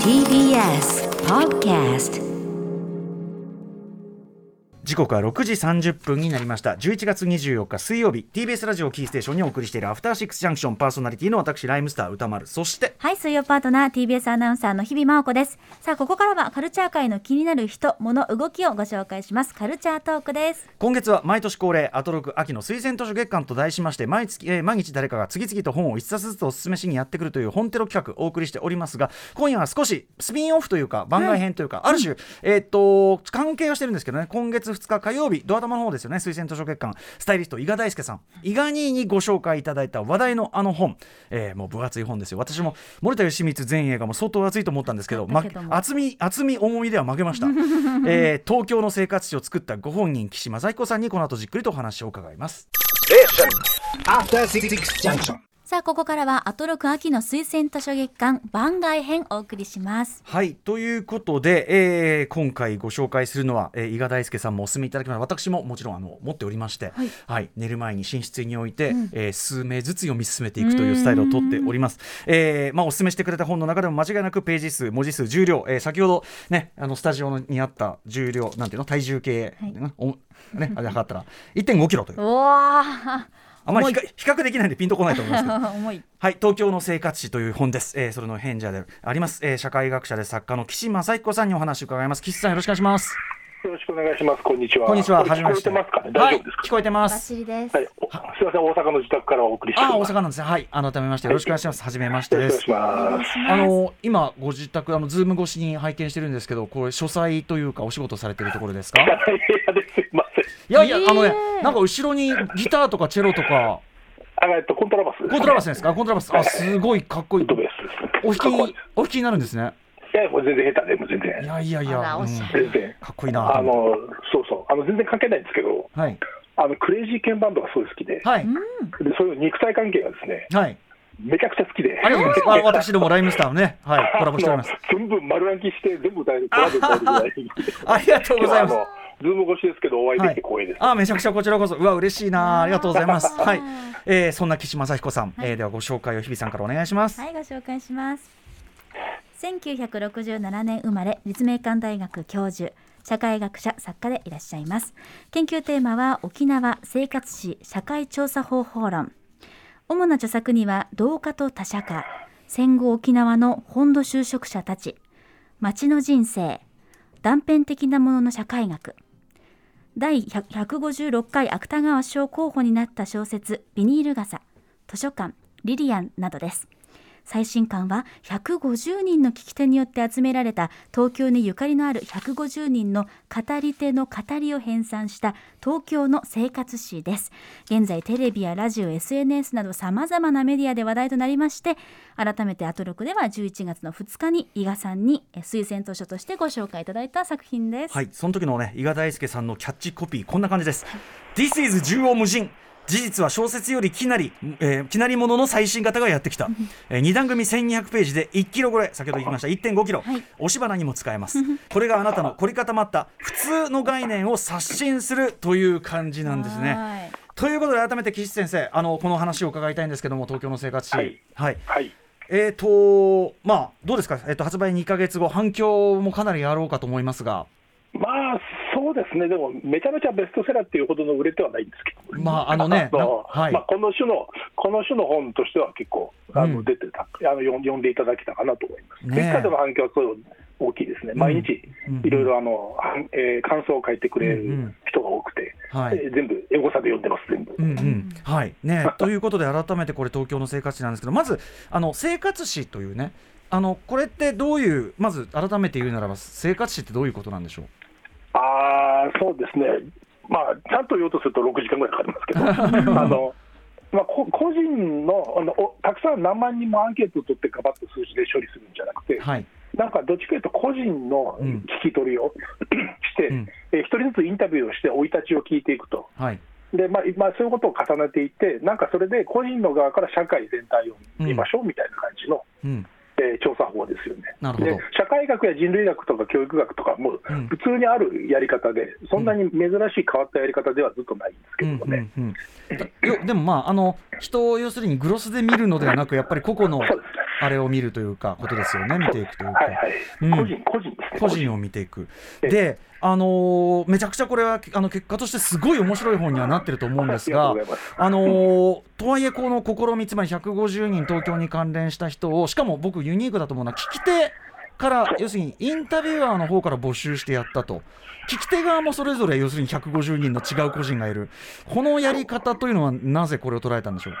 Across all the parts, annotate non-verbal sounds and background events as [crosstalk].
TBS Podcast 時刻は6時30分になりました11月24日水曜日 TBS ラジオキーステーションにお送りしているアフターシックスジャンクションパーソナリティの私ライムスター歌丸そしてはい、水曜パートナー TBS アナウンサーの日々真央子です。さあ、ここからはカルチャー界の気になる人、物、動きをご紹介します。カルチャートークです。今月は毎年恒例アトロク秋の推薦図書月間と題しまして毎月、えー毎日誰かが次々と本を一冊ずつお勧めしにやってくるという本テロ企画をお送りしておりますが今夜は少しスピンオフというか番外編というか、ある種、えーっと関係をしてるんですけどね今月2日火曜日ドア玉の方ですよね。推薦図書月間。スタイリスト伊賀大輔さん。伊賀兄にご紹介いただいた話題のあの本、えーもう分厚い本ですよ。私も森田義満前映画も相当熱いと思ったんですけど、ま厚み厚み重みでは負けました、[laughs] えー東京の生活史を作ったご本人岸正彦さんにこの後じっくりとお話を伺います。After Six Junction. さあ、ここからはアトロク秋の推薦図書月間番外編お送りします。はいということで、えー今回ご紹介するのは、えー伊賀大輔さんもお勧めいただきました私ももちろんあの持っておりまして、はい。寝る前に寝室に置いて、えー数名ずつ読み進めていくというスタイルをとっております、えーまあ、お勧めしてくれた本の中でも間違いなくページ数文字数重量、えー先ほどねあのスタジオにあった重量なんていうの体重計、ねおね、あれ測ったら1.5キロというあまり比較できないんでピンとこないと思いますけどー重い。はい、東京の生活史という本です。えー、それの編者であります、えー、社会学者で作家の岸正彦さんにお話を伺います。岸さんよろしくお願いします。よろしくお願いします。こんにちは。こんにちは。はじめまして。聞こえてますかね？はい大丈夫ですか。、聞こえてます。チリです。はい。おすみません。大阪の自宅からお送りしてああ、大。阪なんですね。はい、改めましてよろしくお願いします。はじめましてですよろしく。お願いします。あの今ご自宅あのズーム越しに拝見してるんですけど、これ書斎というかお仕事されてるところですか？いやですいま。いやいや、あのねえ、ーなんか後ろにギターとかチェロとかあ、えっとコントラバスです、コントラバスですか？コントラバス。あ、すごいかっこいい。お弾きお弾きになるんですね。いやもう全然下手でもう全い然やいやいあらや、うん全然。かっこいいなとあ。のそうそうあの全然関係ないんですけど、はいあのクレイジーケンバンドがすごい好きで、はいでそういう肉体関係がですね、はい。めちゃくちゃ好きで。ありがとうございます。あ私どもライムスターのね、はい、コラボしております。全部丸暗記して全部歌えるコラボ歌えるぐらい。[laughs] ありがとうございますズーム越しですけどお会いできて光栄です。あ、めちゃくちゃこちらこそ、うわ、嬉しいな、[laughs] ありがとうございます。[laughs] はい、えー、そんな岸正彦さん、えーではご紹介を日比さんからお願いします。はい、ご紹介します。1967年生まれ、立命館大学教授、社会学者、作家でいらっしゃいます。研究テーマは沖縄生活史社会調査方法論。主な著作には同化と他者化、戦後沖縄の本土就職者たち、町の人生、断片的なものの社会学、第156回芥川賞候補になった小説「ビニール傘」図書館「リリアン」などです。最新刊は150人の聞き手によって集められた東京にゆかりのある150人の語り手の語りを編纂した東京の生活史です現在テレビやラジオ SNS などさまざまなメディアで話題となりまして改めてアトロクでは11月の2日に伊賀さんに推薦図書としてご紹介いただいた作品です、はい、その時のね、伊賀大輔さんのキャッチコピー、こんな感じです。This is 縦横無尽。事実は小説よりきなり、えー、きなりものの最新型がやってきた、えー、2段組1200ページで1キロ超え先ほど言いました。1.5キロ、はい。押し花にも使えます。これがあなたの凝り固まった普通の概念を刷新するという感じなんですね。はい。ということで改めて岸先生あのこの話を伺いたいんですけども東京の生活史。はい。はい、はい。えーとまあどうですか、えー、と発売2か月後反響もかなりあろうかと思いますが。まあそうですね、でもめちゃめちゃベストセラーっていうほどの売れてはないんですけど、まああのねはい。まあ、この種のこの種の本としては結構あの、うん。出てたあの読ん読んでいただけたかなと思います。ね果での反響はすごい大きいですね、ん。毎日うんいろいろあの、はんえー感想を書いてくれうんうん。る人が多くて、はい。えー全部、エゴサで読んでます、全部。うんうん。はい。ね、[laughs] ということで改めてこれ東京の生活史なんですけどまずあの生活史というねあのこれってどういうまず改めて言うならば生活史ってどういうことなんでしょう？あーそうですね、まあ、ちゃんと言おうとすると6時間ぐらいかかりますけど、[laughs] あのまあ、こ個人のあのおたくさん何万人もアンケートを取って、ガバッと数字で処理するんじゃなくて、はい。なんかどっちかというと、個人のうん。聞き取りを [coughs] して、うん。えー一人ずつインタビューをして、生い立ちを聞いていくと。はい。でまあまあ、そういうことを重ねていって、なんかそれで個人の側から社会全体を見ましょうみたいな感じの、うんえー調査法ですよね。なるほど。で社会学や人類学とか教育学とかもうん。普通にあるやり方で、そんなに珍しい変わったやり方ではずっとないんですけうんどもね。うんうんだよ [coughs] でもまああの人を要するにグロスで見るのではなくやっぱり個々のあれを見るというかことですよね。見ていくというか。はいはい、うん。個人、個人ですね。個人を見ていく。ええで、あのーめちゃくちゃこれはあの結果としてすごい面白い本にはなってると思うんですがあのーとはいえこの試みつまり150人東京に関連した人をしかも僕ユニークだと思うのは聞き手から要するにインタビュアーの方から募集してやったと。聞き手側もそれぞれ要するに150人の違う個人がいる。このやり方というのはなぜこれを捉えたんでしょう？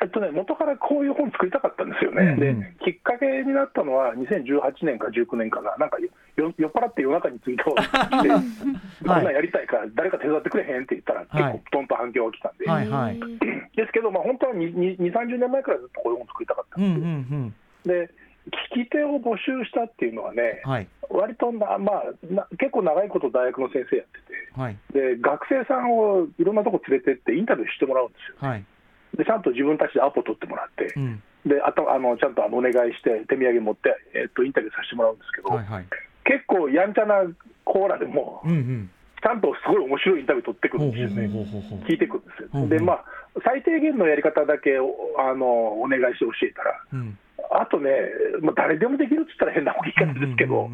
えっとね、元からこういう本作りたかったんですよね、うんうん。できっかけになったのは2018年か19年かな、なんかよ酔っ払って夜中にツイートをして、[laughs] こんなんやりたいから、誰か手伝ってくれへんって言ったら、結はい。構、どんと反響が来たんで、はいはい。[clears throat] ですけど、まあ、本当は2、2 30年前からずっとこういう本作りたかったうんうんんですよ、うんで聞き手を募集したっていうのはね、はい。割とな、まあな、結構長いこと大学の先生やってはい。て、で学生さんをいろんなとこ連れてって、インタビューしてもらうんですよ。はいでちゃんと自分たちでアポ取ってもらって、うん。であとあのちゃんとあのお願いして、手土産持って、えっとインタビューさせてもらうんですけど、はいはい。結構やんちゃなコーラでも、うんうん。ちゃんとすごい面白いインタビュー取ってくるんですよね、聞いてくるんですよ。うんうんで、まあ、最低限のやり方だけおあのお願いして教えたら、うん。あとね、まあ、誰でもできるって言ったら変な言い方ですけど、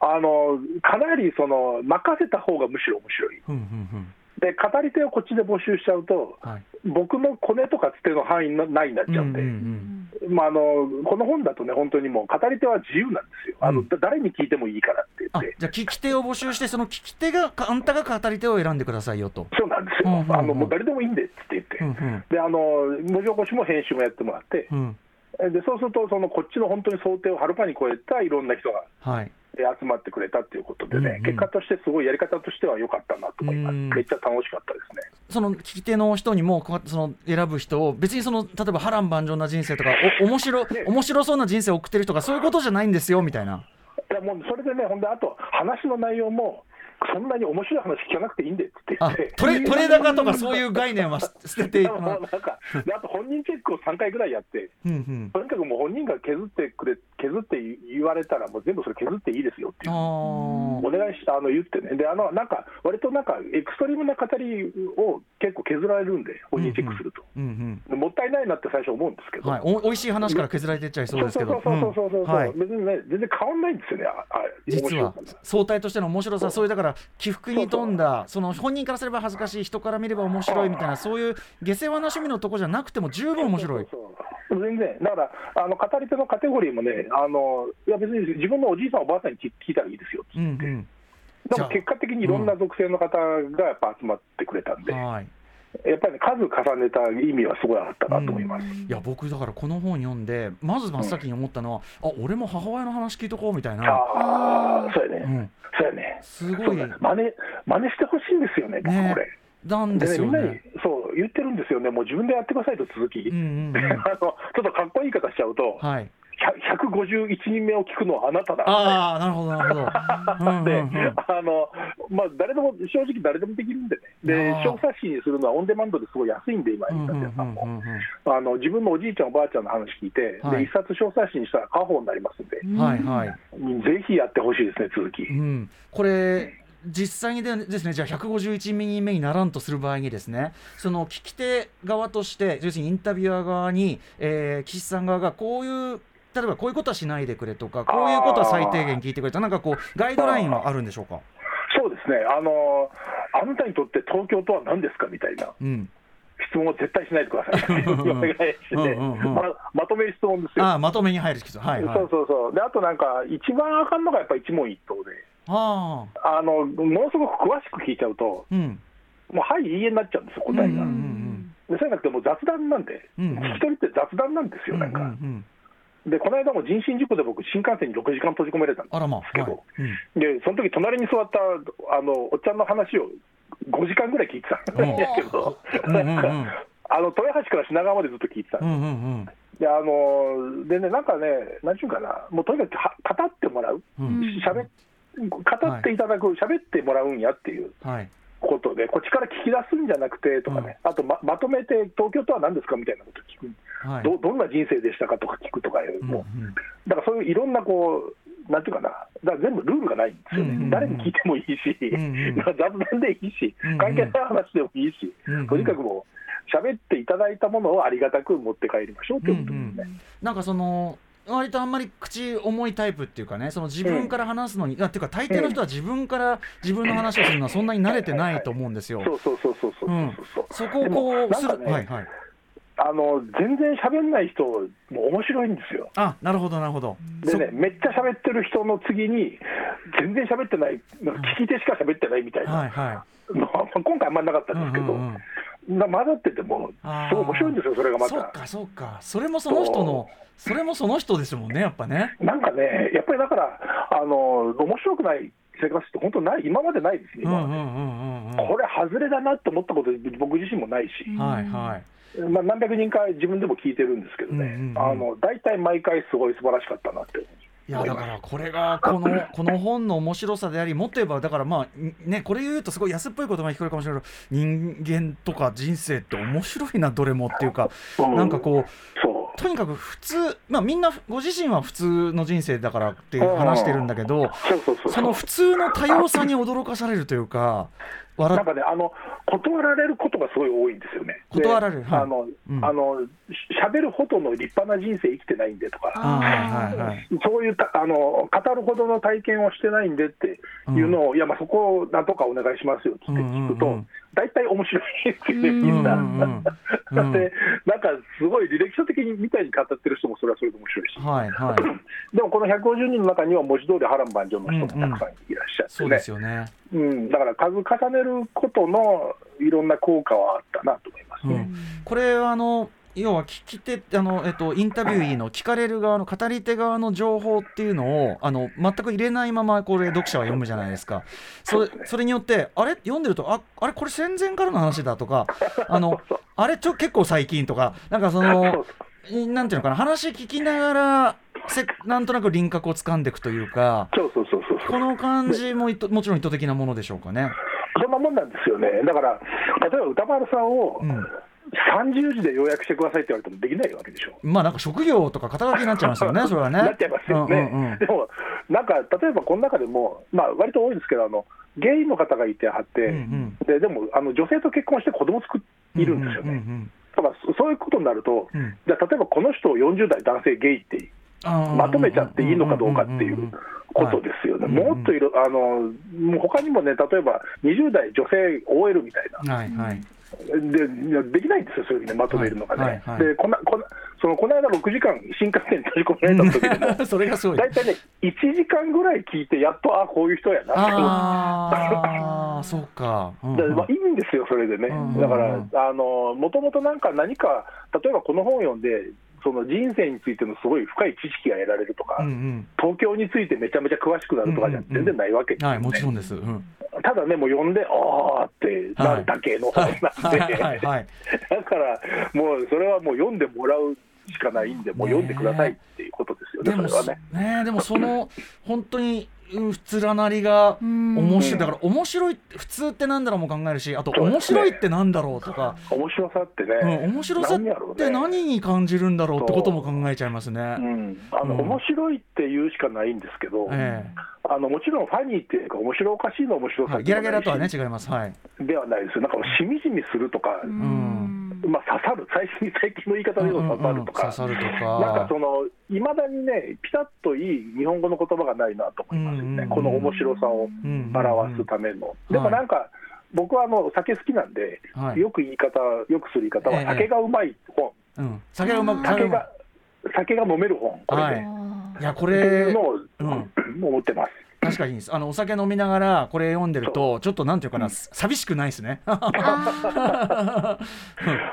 あのかなりその任せた方がむしろ面白い。ふんふんふんで、語り手をこっちで募集しちゃうと、はい。僕のコネとかつての範囲のないになっちゃうんで、うんうんまあ、あのこの本だとね、本当にもう語り手は自由なんですよ、あのうん。だ誰に聞いてもいいからってあ言って、じゃあ聞き手を募集してその聞き手がかあんたが語り手を選んでくださいよと。そうなんですよ、うんうんうん。あのもう誰でもいいんでって言って、うんうん。であの文字起こしも編集もやってもらって、うんでそうすると、そのこっちの本当に想定をはるかに超えたいろんな人がはい。え集まってくれたっていうことでね、うんうん結果としてすごいやり方としては良かったなと思います、うんめっちゃ楽しかったですね。その聞き手の人にもこうその選ぶ人を別にその例えば波乱万丈な人生とかお [laughs] 面白ね面白そうな人生を送ってる人がそういうことじゃないんですよみたいな。いやもうそれでね、ほんで、あと話の内容も、そんなに面白い話聞かなくていいんでって言あって、取れ取れ高とかそういう概念は捨捨てていく。もうなんか、であ。と本人チェックを3回ぐらいやって、とにかくもう本人が削ってくれ、削って言われたら、もう全部それ削っていいですよっていう。お願いしたあの言ってね、であのなんか、割となんか、エクストリームな語りを結構削られるんで、本人チェックすると、うんうん。もったいないなって最初思うんですけど、はい、おおいしい話から削られていっちゃいそうですけど。そうそうそうそうそう、うんはい。別にね、全然変わんないんですよね、ああ実は。相対としての面白さ、そう。いうだから起伏に富んだ、その本人からすれば恥ずかしい、人から見れば面白いみたいな、そういう下世話な趣味のとこじゃなくても十分面白い。そうそうそう。全然、だからあの語り手のカテゴリーもね、あのいや別に自分のおじいさん、おばあさんに聞聞いたらいいですよって。うんう言って、んでも結果的にいろんな属性の方がやっぱ集まってくれたんで、はいやっぱり、ね、数重ねた意味はすごいあったなと思います。いや僕だからこの本読んでまず真っ先に思ったのは、あ俺も母親の話聞いとこうみたいな、ああ、そうやね、うん、そうやね、すごい。ね。真似真似してほしいんですよね、僕ねこれ。なんですよでねね。そう言ってるんですよね、もう自分でやってくださいと、続き。うんうんうん [laughs] あのちょっとかっこいい言い方しちゃうと、はい、100 151人目を聞くのはあなただ。ああなるほどなるほど。で、[laughs] うんあのまあ、誰でも、正直誰でもできるんでね、で小冊子にするのはオンデマンドですごい安いんで、今、印刷屋さんも。自分のおじいちゃん、おばあちゃんの話聞いて、はいで一冊小冊子にしたら過保になりますんで、うんはいはい。ぜひやってほしいですね、続き。うん、これ実際にでですねじゃあ151人目にならんとする場合にですねその聞き手側として要するにインタビュアー側に、えー岸さん側がこういう例えばこういうことはしないでくれとかこういうことは最低限聞いてくれとなんかこうガイドラインはあるんでしょうか？そうですね。あの、あなたにとって東京とは何ですかみたいなうん、質問を絶対しないでください。[laughs] お願いして、うんうんうん。ままとめる質問ですよ。ああまとめに入る必要はいはい。そうそうそう。であとなんか、一番あかんのがやっぱ一問一答で、あああのものすごく詳しく聞いちゃうと、うん。もうはい、いいえになっちゃうんですよ、答えが。うんうんでそうじゃなくて、もう雑談なんで、うんうん。聞き取りって雑談なんですよ、うんなんか。うんうんで、この間も人身事故で僕、新幹線に6時間閉じ込められたんであらまあすけど、はい。うん。でその時隣に座ったあのおっちゃんの話を5時間ぐらい聞いてたんですけど、うん。うんうんなんかあの豊橋から品川までずっと聞いてたんですうんうんうんであのでね、なんかね、なんちゅうかな、もうとにかくは語ってもらう、うん。しゃべ語っていただく、喋ってもらうんやっていう。はいことで、こっちから聞き出すんじゃなくてとかね、あとままとめて、東京とは何ですかみたいなこと聞く、はい。ど、どんな人生でしたかとか聞くとかいう、も。うんうん。うだからそういういろんなこう、なんていうかな、だから全部ルールがないんですよね、うんうんうん。誰に聞いてもいいし、んうん。雑談でいいしうんうん、関係ない話でもいいし、うんうん。とにかくもう、喋っていただいたものをありがたく持って帰りましょうということですね。なんかその割とあんまり口重いタイプっていうかねその自分から話すのに、あっていうか大抵の人は自分から自分の話をするのはそんなに慣れてないと思うんですよ。そうそうそうそうそううんそう、そこをこうする、ねはいはい。あの全然喋んない人も面白いんですよ。あなるほどなるほど。そでね、めっちゃ喋ってる人の次に、全然喋ってない、なんか聞き手しか喋ってないみたいな、はいはの今回あんまりなかったい。んですけど、うんうんうんな混ざってても、すごい面白いんですよ、それがまそうた。かそうかそれもその人のそれもその人ですもんねやっぱね。なんかね、やっぱりだから、あの面白くない生活って本当ない、今までないですね。これ、外れだなって思ったこと、僕自身もないし、はいはい。まあ、何百人か自分でも聞いてるんですけどね、うんうんうんあの大体毎回すごい素晴らしかったなって。いやだからこれがこの [laughs] この本の面白さでありもっと言えばだからまあねこれ言うとすごい安っぽい言葉に聞こえるかもしれないけど人間とか人生って面白いなどれもっていうかうん。なんかこうとにかく普通まあみんなご自身は普通の人生だからって話してるんだけどその普通の多様さに驚かされるというかなんかね、あの断られることがすごい多いんですよね。で断られるはい。あの、うん。あのるほどの立派な人生生きてないんでとか、あはいはいはい。そういうたあの語るほどの体験をしてないんでっていうのを、いや、まあ、そこをなんとかお願いしますよって聞くと、うんうん。うん大体面白いですよね、みんな。うんうんうん。だって、なんかすごい履歴書的にみたいに語ってる人もそれはそれで面白いし。はいはい。でもこの150人の中には文字通り波乱万丈の人もたくさんいらっしゃってそうね、ですよね。うん、だから数重ねることのいろんな効果はあったなと思いますね。うん。これはあの要は聞き手あの、えっと、インタビューの聞かれる側の語り手側の情報っていうのをあの全く入れないままこれ読者は読むじゃないですか。それそれによってあれ？読んでるとああれこれ戦前からの話だとかあのあれちょ結構最近とかなんかそのなんていうのかな話聞きながらせなんとなく輪郭を掴んでいくというかそうそうそうそうこの感じももちろん意図的なものでしょうかね。そんなもんなんですよね。だから、例えば歌丸さんをうん30字で要約してくださいって言われてもできないわけでしょ。まあなんか職業とか肩書きになっちゃいますよね、[laughs] それはね。なっちゃいますよね。うんうんうんでも、なんか、例えばこの中でも、まあ割と多いですけど、あのゲイの方がいてはって、うんうんででもあの女性と結婚して子供作っいるんですよね。うんうんうんだからそそういうことになると、うんじゃあ例えばこの人を40代男性ゲイってまとめちゃっていいのかどうかっていうことですよね、うんうんうん。もっといろあのもう他にもね、例えば20代女性 OL みたいな、はいはい。でできないんですよ、そういうふうにまとめるのがね、はいはいはい。でこんなこんなそのこの間6時間、新幹線に閉じ込められた時でも、[laughs] それがすごい。大体ね、1時間ぐらい聞いて、やっと、あこういう人やな。って。ああ、そうか。うんうまあ、いいんですよ、それでね、うんだから、あのもともとなんか何か、例えばこの本を読んで、その人生についてのすごい深い知識が得られるとか、うんうん東京についてめちゃめちゃ詳しくなるとかじゃ全然ないわけですよねはい、もちろんです。うんただね、もう読んで、あーってなるだけの本はないんで。[laughs] だからもうそれはもう読んでもらうしかないんで、もう読んでくださいっていうことですよね、でもそれはね。ねでもその本当にうん普通らなりが面白いだから面白い普通ってなんだろうも考えるしあと面白いってなんだろうとか、面白さってね、うん、面白さって何に感じるんだろうってことも考えちゃいますね。うん、あのうん面白いって言うしかないんですけど、えあのもちろんファニーっていうか、面白おかしいの面白、さではいしラゲラとはね違います。はい。ではないですよ、なんかしみじみするとか、んまあ、刺さる、最近最近の言い方で言うと刺さるとか、刺さるとか。なんかその、いまだにね、ピタッといい日本語の言葉がないなと思いますよね、うんこの面白さをうん表すための。でもなんか、僕はあの酒好きなんで、はい。よく言い方、よくする言い方は、ええ。酒がうまい本、うん、酒がうまく酒が酒が飲める本、これで、はい。っいやこれのを、うん。思ってます。確かにあのお酒飲みながらこれ読んでるとちょっとなんていうかな、寂しくないですね。[laughs] [laughs] で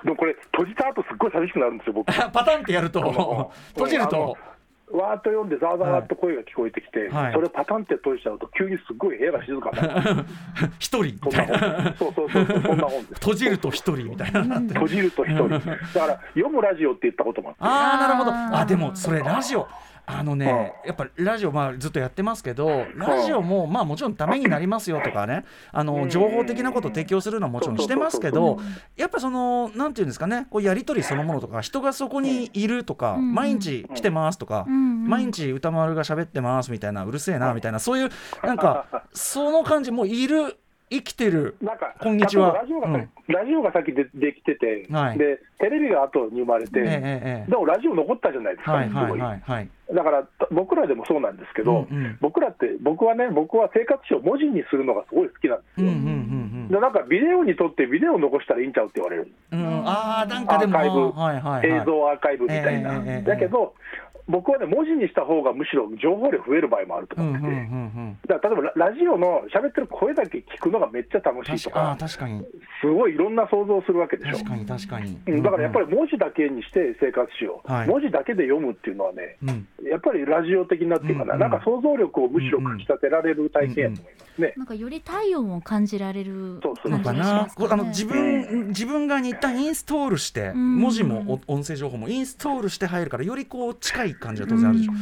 もこれ、閉じた後すっごい寂しくなるんですよ、僕。[laughs] パタンってやるとの閉じるとわーっと読んで、ざわざわっと声が聞こえてきて、はいそれパタンって閉じちゃうと、急にすっごい部屋が静かになる。一人みたないな本。そうそうそう、そんな本です。閉じると一人みたいな。閉じると一人。だから、読むラジオって言ったこともあって。ああなるほどあでもそれラジオあのねやっぱラジオまあずっとやってますけどラジオもまあもちろんためになりますよとかね。[coughs] あの情報的なことを提供するのはもちろんしてますけどやっぱそのなんていうんですかねこうやり取りそのものとか人がそこにいるとかん毎日来てますとかん。毎日歌丸が喋ってますみたいなうるせえなみたいなそういうなんか [laughs] その感じもういる生きてる。なんか、こんにちは。ラジオが,、うん。ラジオが先でできてて、はい。で、テレビが後に生まれて、ええええでもラジオ残ったじゃないですか、はいはいはいはい。だから僕らでもそうなんですけど、うんうん。僕らって、僕はね、僕は生活史を文字にするのがすごい好きなんですよ。うんうんうんでなんかビデオに撮って、ビデオを残したらいいんちゃうって言われる、うんうんああなんかでもアーカイブはいはいはい。映像アーカイブみたいな、だけど、僕はね、文字にした方がむしろ情報量増える場合もあるとうんうん思ってて、うんうんだから例えばララジオの喋ってる声だけ聞くのがめっちゃ楽しいと確か確かに。すごいいろんな想像するわけでしょ。確かに確かに。うん。だからやっぱりり文字だけにして生活史を、はい。文字だけで読むっていうのはね、うん。やっぱりラジオ的なっていうかな、うんうん。なんか想像力をむしろかきたてられる体験やと思いますね。なんかより体温を感じられるそうそう感じかながしますかね。これあの自分自分が一旦インストールしてん。文字もお音声情報もインストールして入るからよりこう近い感じが当然あるでしょ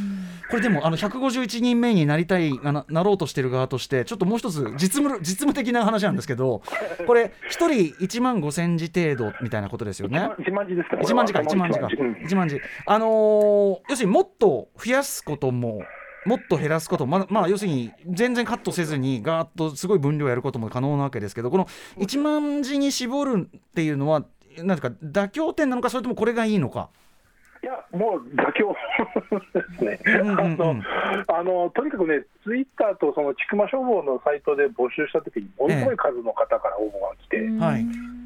これでもあの151人目になりたいあななろうとしてる側としてちょっともう一つ実務実務的な話なんですけどこれ一人1万5千字程度みたいなことですよね。一万字ですね。1万字か1万字かうん1万字あのー要するにもっと増やすことももっと減らすこともまあまあ要するに全然カットせずにガーッとすごい分量やることも可能なわけですけどこの1万字に絞るっていうのはなんていうか妥協点なのかそれともこれがいいのか。いや、もう妥協ですね、うんうんうんあのあのとにかくね、ツイッターとその千曲消防のサイトで募集したときに、ものすごい数の方から応募が来て、はい。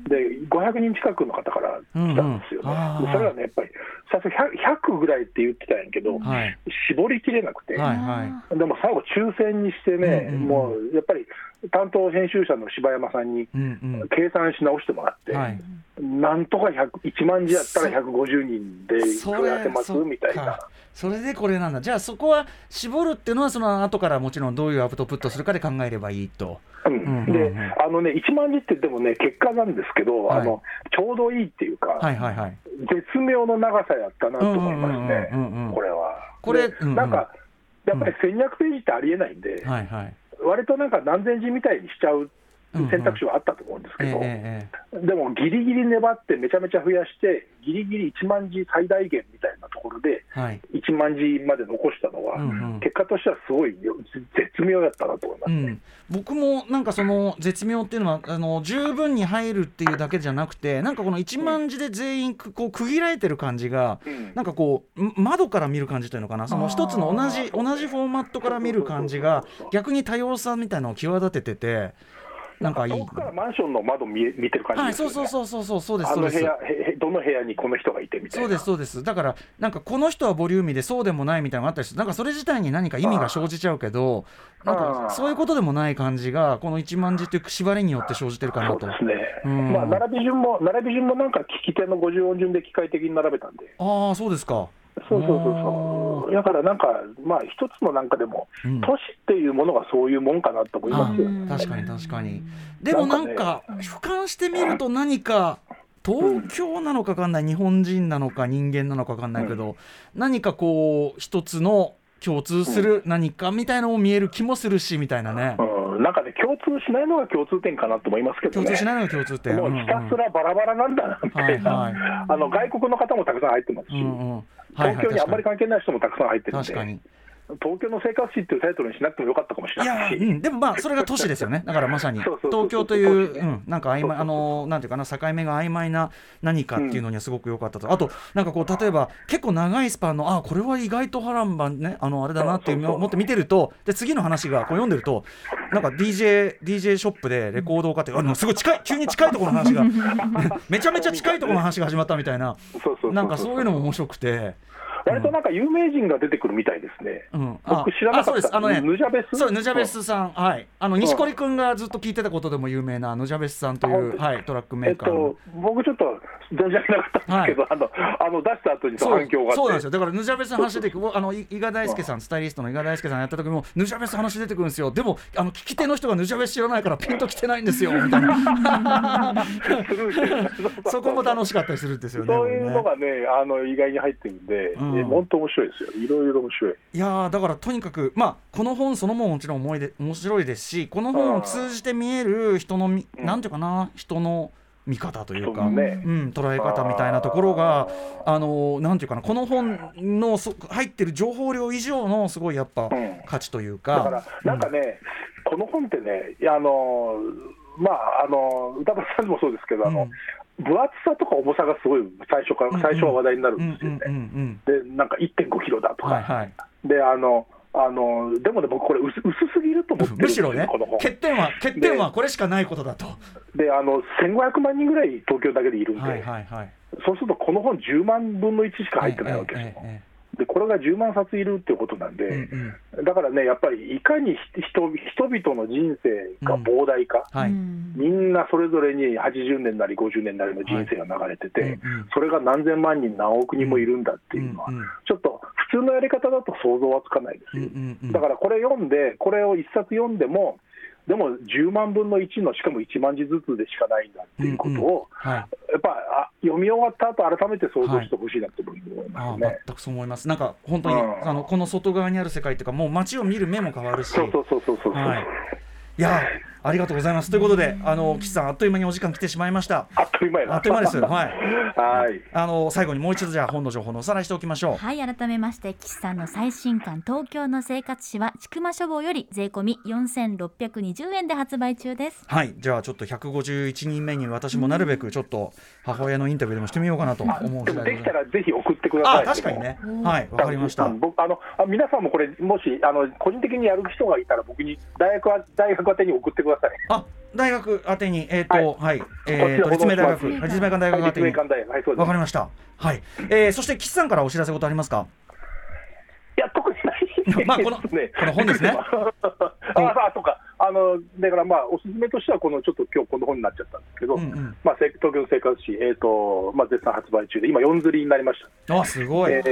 で500人近くの方から来たんですよね、うんうん。それはね、やっぱり最初 100, 100ぐらいって言ってたんやけど、はい。絞りきれなくて、はいはい。でも最後、抽選にしてね、うんうんうん。もうやっぱり担当編集者の柴山さんにうん計算し直してもらって、うんはい。なんとか100 1万字やったら150人でそやせますみたいなか。それでこれなんだじゃあそこは絞るっていうのはその後からもちろんどういうアウトプットするかで考えればいいと。うんうんうんうんであのね、1万字って言ってもね、結果なんですけど、はいあのちょうどいいっていうか、はいはいはい。絶妙の長さやったなと思いますねうんうんうんうんうん、これは。これでうんうんなんか、やっぱり1200ページってありえないんで、はいはい。割となんか何千字みたいにしちゃう選択肢はあったと思うんですけど、ええでもギリギリ粘って、めちゃめちゃ増やして、ギリギリ1万字最大限みたいなところで、ええはい。1万字まで残したのは、結果としてはすごいよ絶妙やったなと思います。ね。うん、僕もなんかその絶妙っていうのはあの十分に入るっていうだけじゃなくてなんかこの1万字で全員くこう区切られてる感じが、うん。なんかこう窓から見る感じというのかな。その一つの同じ同じフォーマットから見る感じが逆に多様さみたいなのを際立てててなんかいい。遠くからマンションの窓見え見てる感じはい、ですよね。そうそうそうそうそうそうですあの部屋、どの部屋にこの人がいてみたいな。そうですそうですだからなんかこの人はボリューミーでそうでもないみたいなのがあったりするなんかそれ自体に何か意味が生じちゃうけどなんかそういうことでもない感じがこの1万字という縛りによって生じてるかなとそうですね。うんまあ、並び順も、並び順もなんか聞き手の50音順で機械的に並べたんで。ああそうですかそうそうそうそう。だからなんか、まあ、一つのなんかでも、うん。都市っていうものがそういうもんかなと思いますよ。ね。あ確かに確かに。でもなんか俯瞰してみると何か東京なのか分かんない日本人なのか人間なのか分かんないけど、何かこう一つの共通する何かみたいなのも見える気もするしみたいなね、うん、なんかね、共通しないのが共通点かなと思いますけどね。共通しないのが共通点。もうひたすらバラバラなんだなみたいな、はいはい。あの外国の方もたくさん入ってますし、うんうん。うんはいはい東京にあんまり関係ない人もたくさん入ってるんで、確かに東京の生活史っていうタイトルにしなくてもよかったかもしれないし、うん、でもまあそれが都市ですよね。だからまさに。[laughs] 東京という、うん、なんか曖昧あのなんていうかな境目が曖昧な何かっていうのにはすごく良かったと、あとなんかこう例えば結構長いスパンのあこれは意外と波乱万ねあのあれだなっていう思って見てるとで次の話がこう読んでるとなんか DJ, DJ ショップでレコードを買ってあのすごい近い急に近いところの話が [laughs] めちゃめちゃ近いところの話が始まったみたいな。なんかそういうのも面白くて。割となんか有名人が出てくるみたいですね。うん、僕知らなかった。あそうです。あのねヌジャベス？そうヌジャベスさん。はい。あの錦織君がずっと聞いてたことでも有名なヌジャベスさんという、はい、トラックメえっーカーの、と、僕ちょっと存じ上げなかったんですけど、あのあの出した後に反響がそうなんですよ。だからヌジャベスの話出てくるあのい伊賀大輔さんスタイリストの伊賀大輔さんやった時もヌジャベスの話出てくるんですよ。でもあの聞き手の人がヌジャベス知らないからピンときてないんですよみたいな。[laughs] [laughs] そこも楽しかったりするんですよね。そういうのがね、あの意外に入ってるんで、うんえ本当面白いですよ。いろいろ面白い。いやーだからとにかくまあこの本そのももちろん思いで面白いですしこの本を通じて見える人のなんていうかな人の見方というか、ね。うん、捉え方みたいなところがあのなんていうかなこの本のそ入ってる情報量以上のすごいやっぱうん。価値というか。だから、なんかね、この本ってね、あのまあ、あの歌丸さんもそうですけど、あの分厚さとか重さがすごい最初から、最初は話題になるんですよね。で、なんか1.5キロだとか、はいはい。であのあのでもね、僕、これ薄、薄すぎると思って [laughs] むしろねこの本。欠点は欠点はこれしかないことだと。であの1500万人ぐらい東京だけでいるんで、はいはいはい。そうするとこの本10万分の1しか入ってないわけですよ。えええでこれが10万冊いるっていうことなんで、えうん。だからね、やっぱりいかに人人々の人生が膨大か、はい、うん。みんなそれぞれに80年なり50年なりの人生が流れてて、はい。うんうん。それが何千万人、何億人もいるんだっていうのは、うんうん。ちょっと普通のやり方だと想像はつかないですよ。うんうんうん。だからこれ読んで、これを一冊読んでも、でも10万分の1の、しかも1万字ずつでしかないんだっていうことを、はいやっぱあ読み終わった後改めて想像してほしいなと思いますね。全くそう思います。なんか本当に、うんあのこの外側にある世界っていうかもう街を見る目も変わるし、そうそうそうそうそう。はいいやありがとうございます。ということで、あの岸さんあっという間にお時間来てしまいました。あっという間やなあっという間です。はい。はい。あの最後にもう一度じゃあ本の情報のおさらいしておきましょう。はい改めまして岸さんの最新刊東京の生活史は千曲書房より税込み4620円で発売中ですはい、じゃあちょっと151人目に私もなるべくちょっと母親のインタビューでもしてみようかなと思うで次第できたらぜひ送ってくださあい。確かにね。はい、わかりました。うん僕あのあ皆さんもこれ、もしあの個人的にやる人がいたら、僕に大学は大学宛てに送ってください。あ、大学宛てにえっ、とははい、えこっちー、と立命大学、立命館大学宛てに。わかりました。はい。えー、そして岸さんからお知らせことありますか？いや、特にない。まあこのこの本ですねあ [laughs] あ、そうか。あの、だからまあ、おすすめとしては、このちょっと今日この本になっちゃったんですけど、うんうんまあ、せ東京の生活史、えっ、と、まあ、絶賛発売中で、今4釣りになりました。あ、すごい。え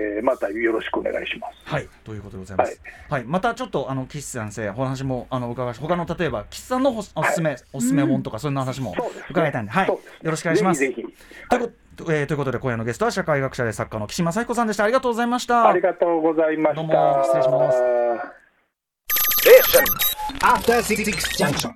ーまたよろしくお願いします。はい、ということでございます。はい、またちょっとあの岸先生、お話もあの伺いし、他の例えば岸さんのほおすすめ、おすすめ本とか、そんな話も伺いたいんで、はい、よろしくお願いします。ぜひぜひということえーということで今夜のゲストは社会学者で作家の岸正彦さんでした。ありがとうございました。ありがとうございました。どうも失礼します After Six Junction.